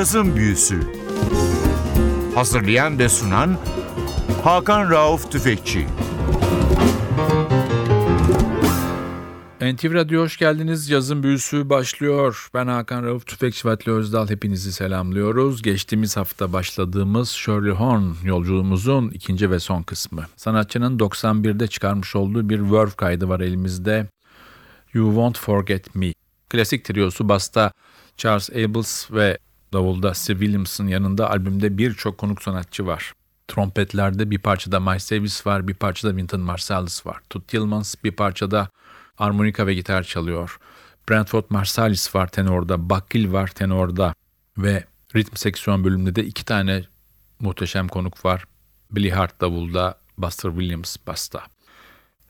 Cazın Büyüsü Hazırlayan ve sunan Hakan Rauf Tüfekçi NTV Radyo hoş geldiniz. Yazın büyüsü başlıyor. Ben Hakan Rauf Tüfekçi ve Atli Özdal. Hepinizi selamlıyoruz. Geçtiğimiz hafta başladığımız Shirley Horn yolculuğumuzun ikinci ve son kısmı. Sanatçının 91'de çıkarmış olduğu bir Verve kaydı var elimizde. You Won't Forget Me. Klasik triosu basta Charles Abels ve davulda Steve Williams'ın yanında albümde birçok konuk sanatçı var. Trompetlerde bir parçada Miles Davis var, bir parçada Wynton Marsalis var. Tut Tillmans bir parçada armonika ve gitar çalıyor. Brentford Marsalis var tenorda, Bakil var tenorda ve ritm seksiyon bölümünde de iki tane muhteşem konuk var. Billy Hart davulda, Buster Williams basta.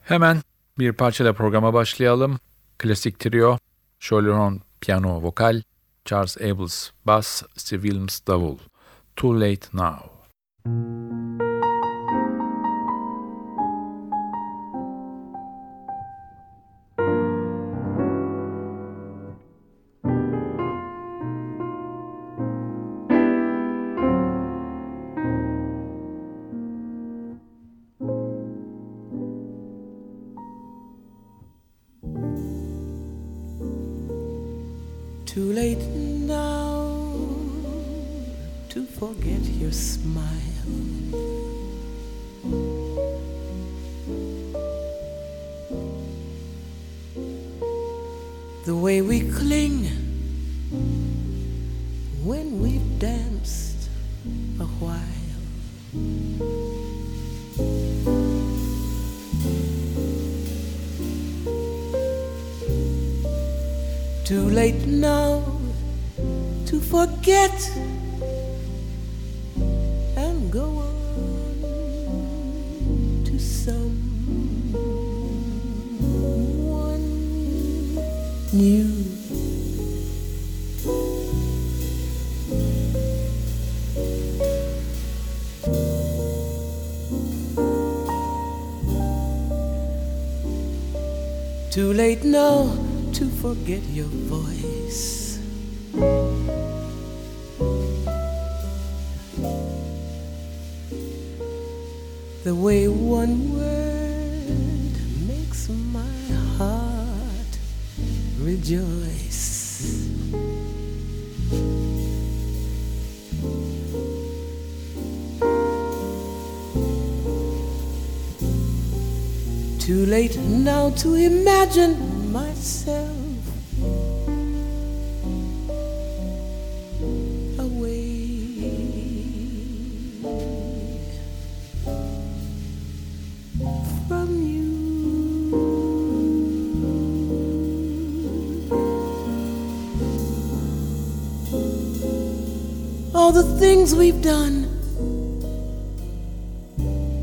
Hemen bir parçayla programa başlayalım. Klasik trio, Shirley Horn piyano vokal, Charles Ables bass, Steve Williams davul. Too Late Now. The way we cling when we've danced a while. Too late now to forget Too late now to forget your voice. The way one word makes my heart rejoice. Too late now to imagine myself away from you. All the things we've done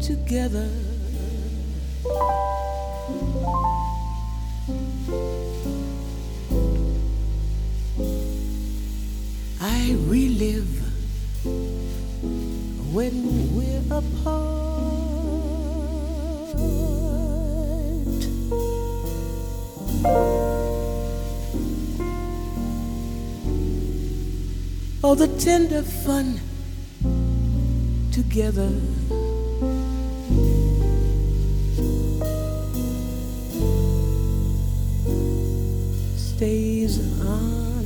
together. I relive when we're apart. All the tender fun together. Stays on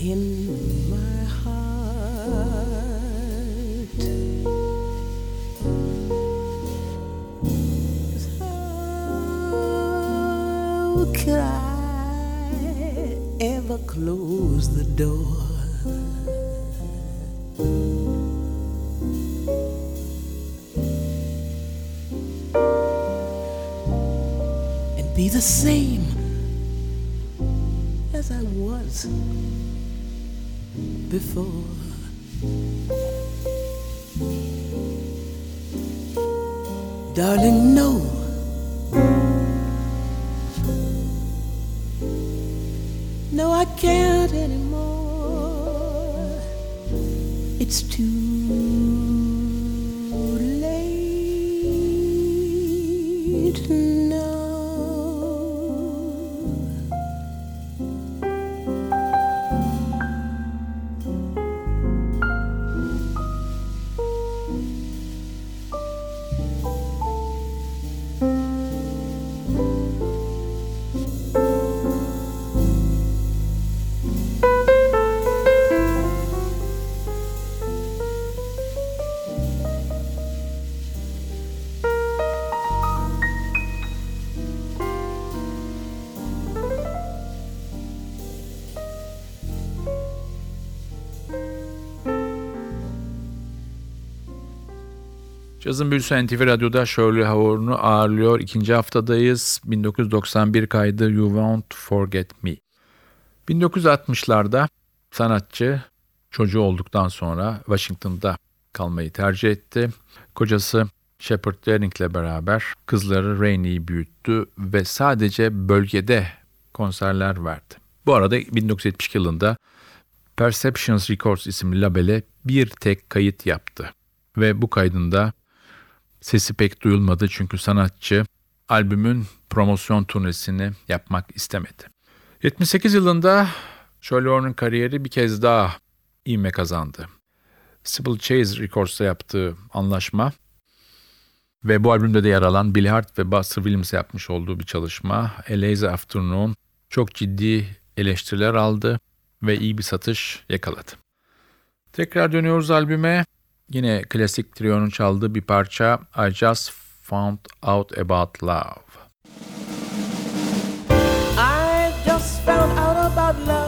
in my heart. How could I ever close the door? And be the same before. Darling, no. No, I can't anymore. It's too Cazın Büyüsü NTV Radyo'da Shirley Horn'u ağırlıyor. İkinci haftadayız. 1991 kaydı You Won't Forget Me. 1960'larda sanatçı çocuğu olduktan sonra Washington'da kalmayı tercih etti. Kocası Shepard Daring ile beraber kızları Rainey'i büyüttü ve sadece bölgede konserler verdi. Bu arada 1972 yılında Perceptions Records isimli labele bir tek kayıt yaptı. Ve bu kaydında sesi pek duyulmadı çünkü sanatçı albümün promosyon turnesini yapmak istemedi. 78 yılında Shirley kariyeri bir kez daha ivme kazandı. Sybil Chase Records'ta yaptığı anlaşma ve bu albümde de yer alan Billy Hart ve Buster Williams yapmış olduğu bir çalışma A Lazy Afternoon çok ciddi eleştiriler aldı ve iyi bir satış yakaladı. Tekrar dönüyoruz albüme. Yine klasik trionun çaldığı bir parça I Just Found Out About Love. I just found out about love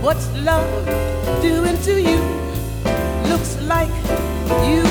What's love doing to you? Looks like you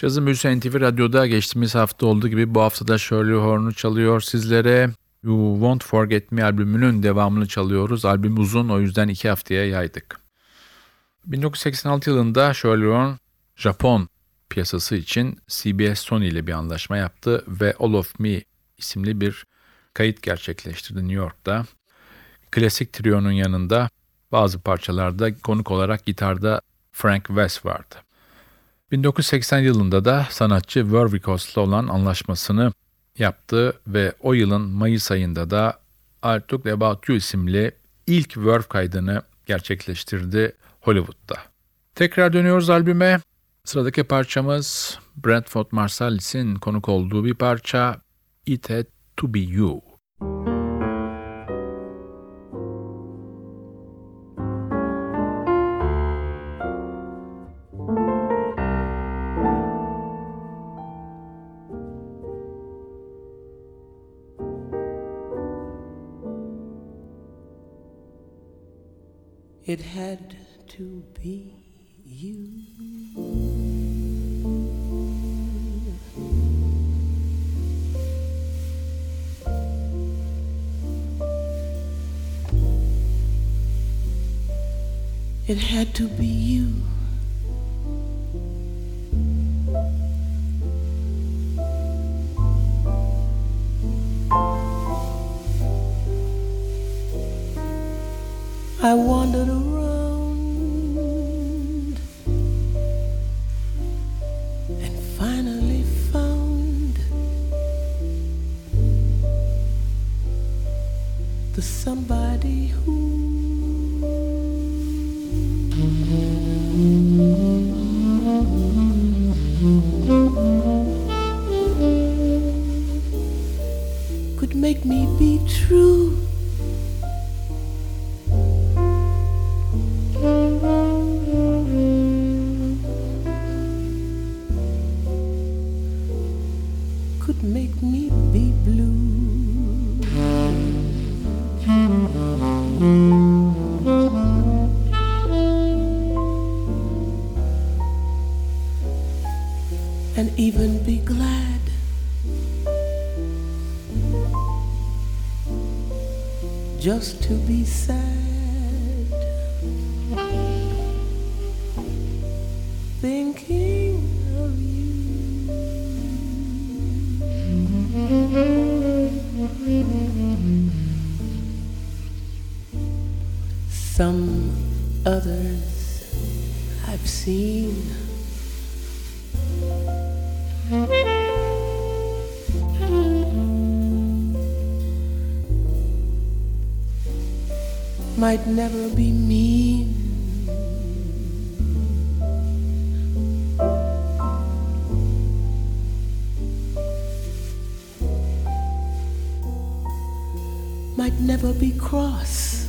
Cazın Büyüsü NTV Radyo'da geçtiğimiz hafta olduğu gibi bu hafta da Shirley Horn'u çalıyor sizlere. You Won't Forget Me albümünün devamını çalıyoruz. Albüm uzun o yüzden iki haftaya yaydık. 1986 yılında Shirley Horn Japon piyasası için CBS Sony ile bir anlaşma yaptı ve All of Me isimli bir kayıt gerçekleştirdi New York'ta. Klasik trionun yanında bazı parçalarda konuk olarak gitarda Frank West vardı. 1980 yılında da sanatçı Verve Records'la olan anlaşmasını yaptı ve o yılın Mayıs ayında da I Took About You isimli ilk Verve kaydını gerçekleştirdi Hollywood'da. Tekrar dönüyoruz albüme. Sıradaki parçamız Brentford Marsalis'in konuk olduğu bir parça It Had To Be You. It had to be you. It had to be you. Make me be true. Others I've seen. might never be mean. Might never be cross.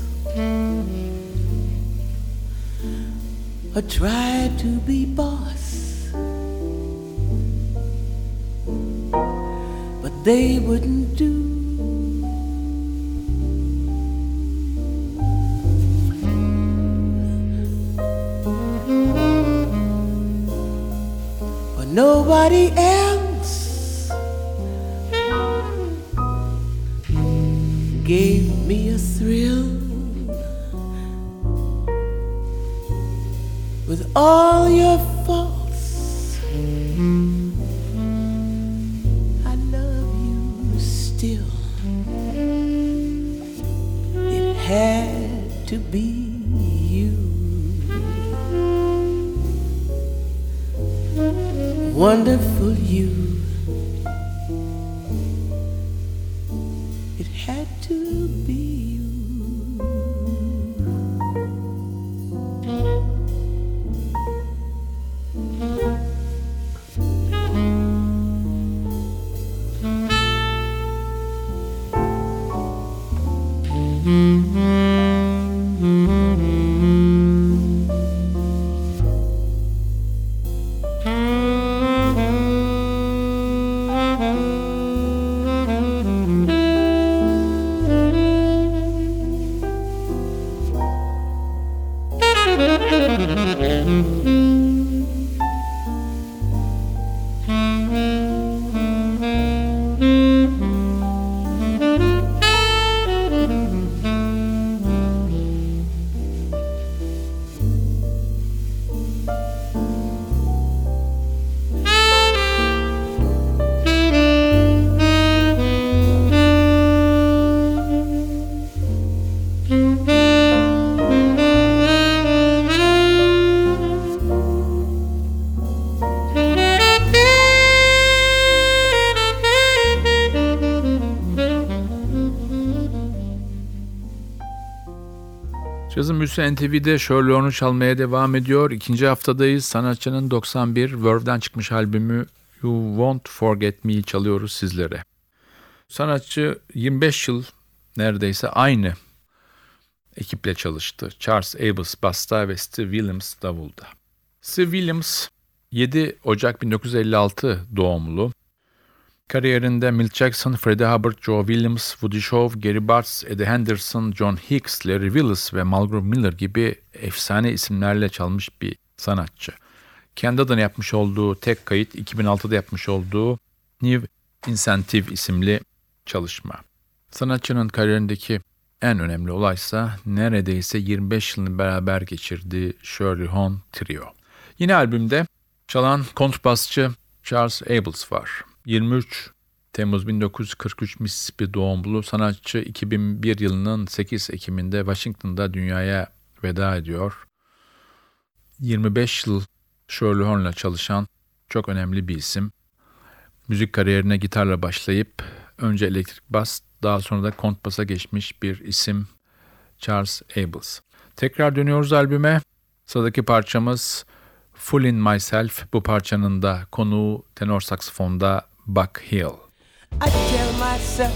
Or try to be boss. But they wouldn't do. But nobody else gave me a thrill all your Cazın Büyüsü NTV'de Sherlock'unu çalmaya devam ediyor. İkinci haftadayız. Sanatçının 91 Verve'den çıkmış albümü You Won't Forget Me'yi çalıyoruz sizlere. Sanatçı 25 yıl neredeyse aynı ekiple çalıştı. Charles Abels basta ve Steve Williams davulda. Steve Williams 7 Ocak 1956 doğumlu. Kariyerinde Milt Jackson, Freddie Hubbard, Joe Williams, Woody Shaw, Gary Bartz, Eddie Henderson, John Hicks, Larry Willis ve Mulgrew Miller gibi efsane isimlerle çalmış bir sanatçı. Kendi adına yapmış olduğu tek kayıt 2006'da yapmış olduğu New Incentive isimli çalışma. Sanatçının kariyerindeki en önemli olaysa neredeyse 25 yılını beraber geçirdiği Shirley Horn Trio. Yine albümde çalan kontrbasçı Charles Abels var. 23 Temmuz 1943 Mississippi doğumlu sanatçı 2001 yılının 8 Ekim'inde Washington'da dünyaya veda ediyor. 25 yıl Shirley Horn'la çalışan çok önemli bir isim. Müzik kariyerine gitarla başlayıp önce elektrik bas daha sonra da kontbasa geçmiş bir isim Charles Abels. Tekrar dönüyoruz albüme. Sıradaki parçamız Full in Myself. Bu parçanın da konuğu tenor saksafonda Buck Hill. I tell myself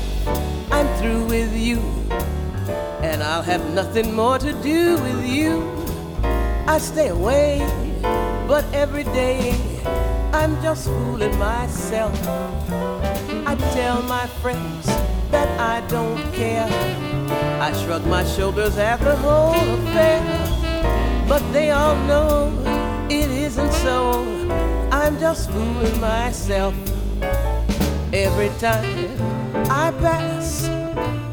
I'm through with you, and I'll have nothing more to do with you. I stay away, but every day I'm just fooling myself. I tell my friends that I don't care. I shrug my shoulders at the whole affair, but they all know it isn't so. I'm just fooling myself. Every time I pass,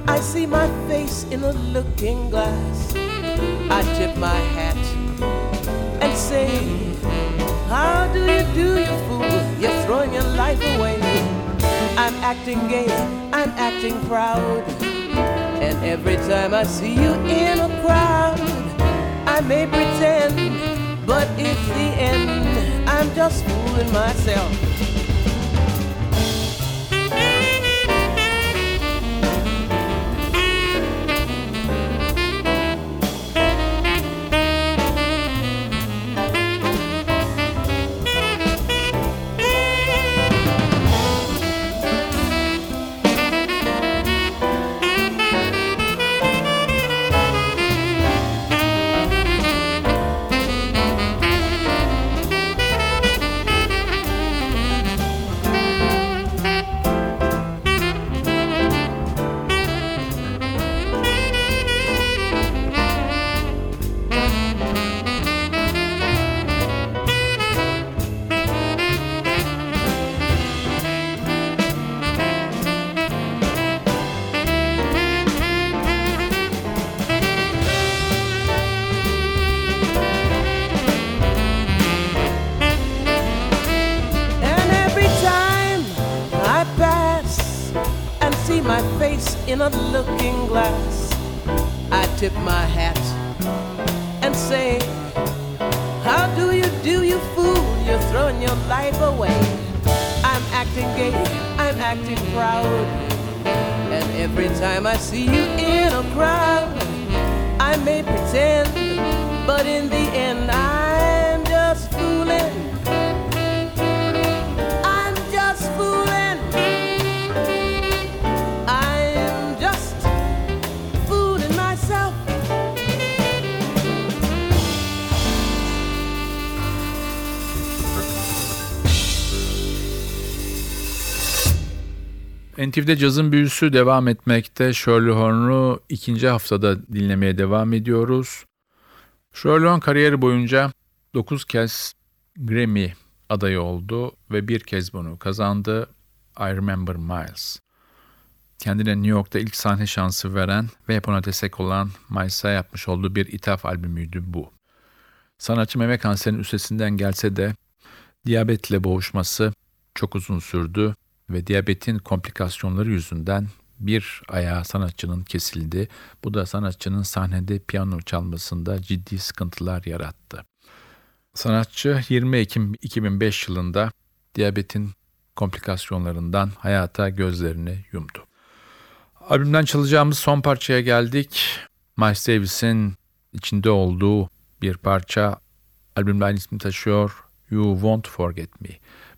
I see my face in a looking glass. I tip my hat and say, How do you do, you fool? You're throwing your life away. I'm acting gay, I'm acting proud. And every time I see you in a crowd, I may pretend, but it's the end. I'm just fooling myself. In a looking glass, I tip my hat and say, How do you do, you fool? You're throwing your life away. I'm acting gay, I'm acting proud. And every time I see you in a crowd, I may pretend, but in the end, I'm just fooling. NTV'de cazın büyüsü devam etmekte. Shirley Horn'u ikinci haftada dinlemeye devam ediyoruz. Shirley Horn kariyeri boyunca 9 kez Grammy adayı oldu ve bir kez bunu kazandı. I Remember Miles. Kendine New York'ta ilk sahne şansı veren ve hep ona destek olan Miles'a yapmış olduğu bir ithaf albümüydü bu. Sanatçı meme kanserinin üstesinden gelse de diyabetle boğuşması çok uzun sürdü ve diyabetin komplikasyonları yüzünden bir ayağı sanatçının kesildi. Bu da sanatçının sahnede piyano çalmasında ciddi sıkıntılar yarattı. Sanatçı 20 Ekim 2005 yılında diyabetin komplikasyonlarından hayata gözlerini yumdu. Albümden çalacağımız son parçaya geldik. Miles Davis'in içinde olduğu bir parça albümde aynı ismi taşıyor. You Won't Forget Me.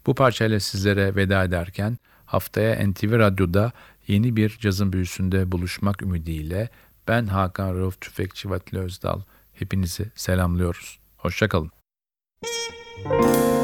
Bu parçayla sizlere veda ederken haftaya NTV Radyo'da yeni bir cazın büyüsünde buluşmak ümidiyle ben Hakan Rauf Tüfekçi Vatili Özdal hepinizi selamlıyoruz. Hoşçakalın. You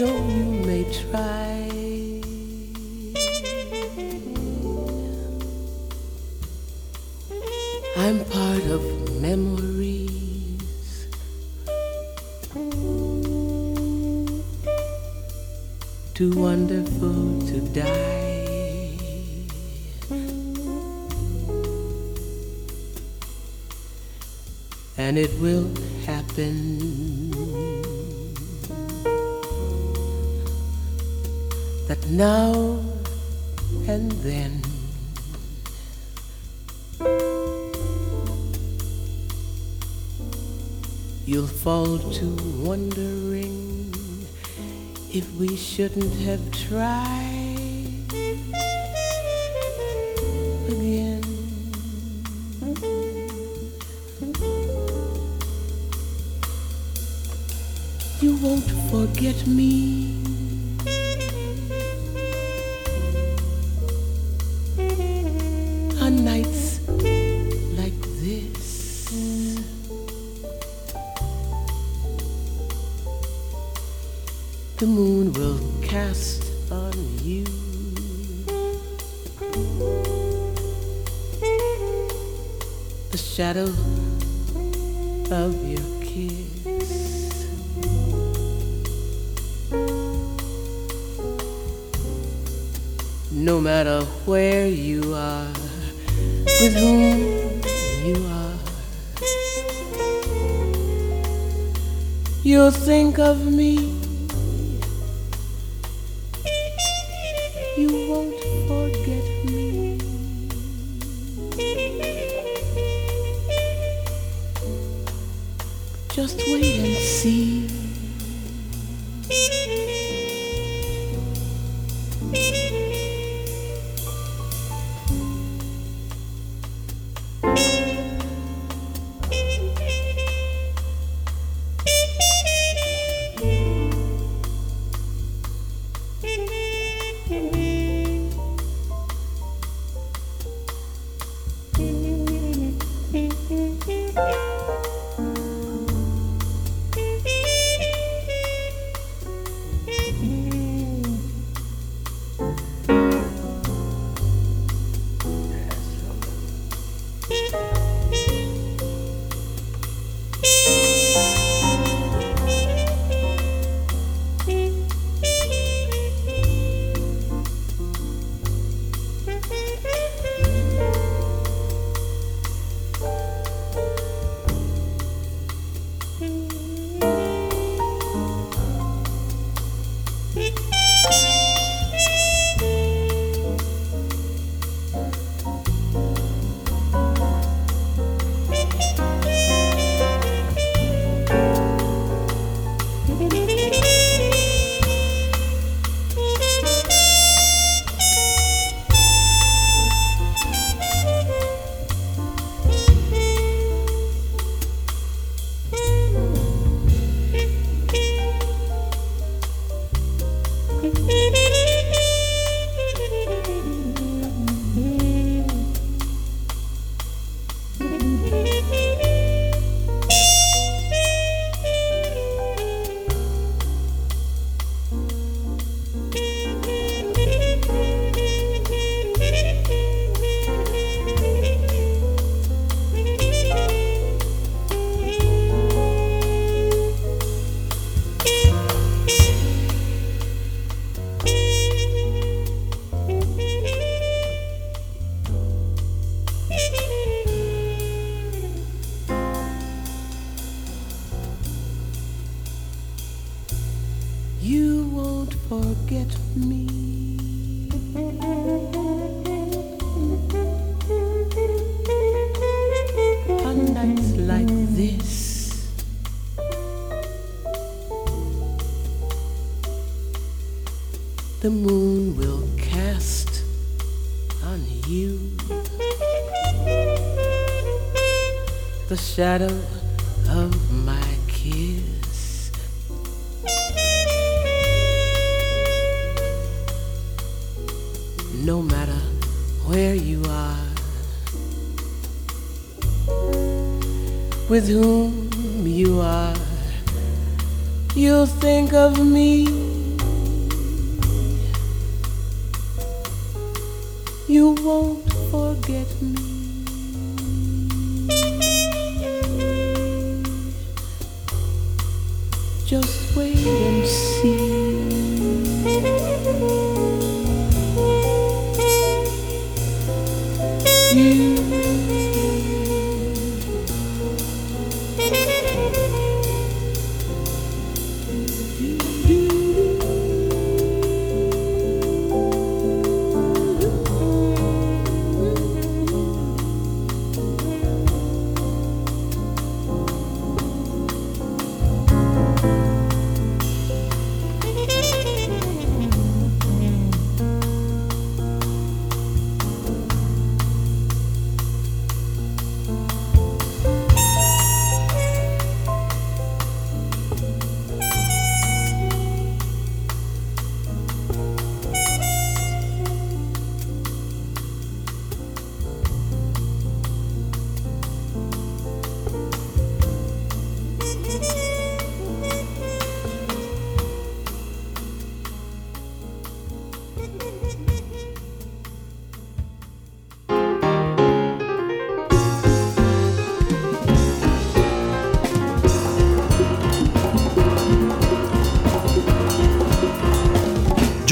though you may try. I'm part of memories. Too wonderful to die. And it will happen that now and then you'll fall to wondering if we shouldn't have tried again. You won't forget me. Shadow of your kiss. No matter where you are, with whom you are, you'll think of me. Just wait and see. The moon will cast on you the shadow of my kiss. no matter where you are, with whom you are, you'll think of me. Just wait and see.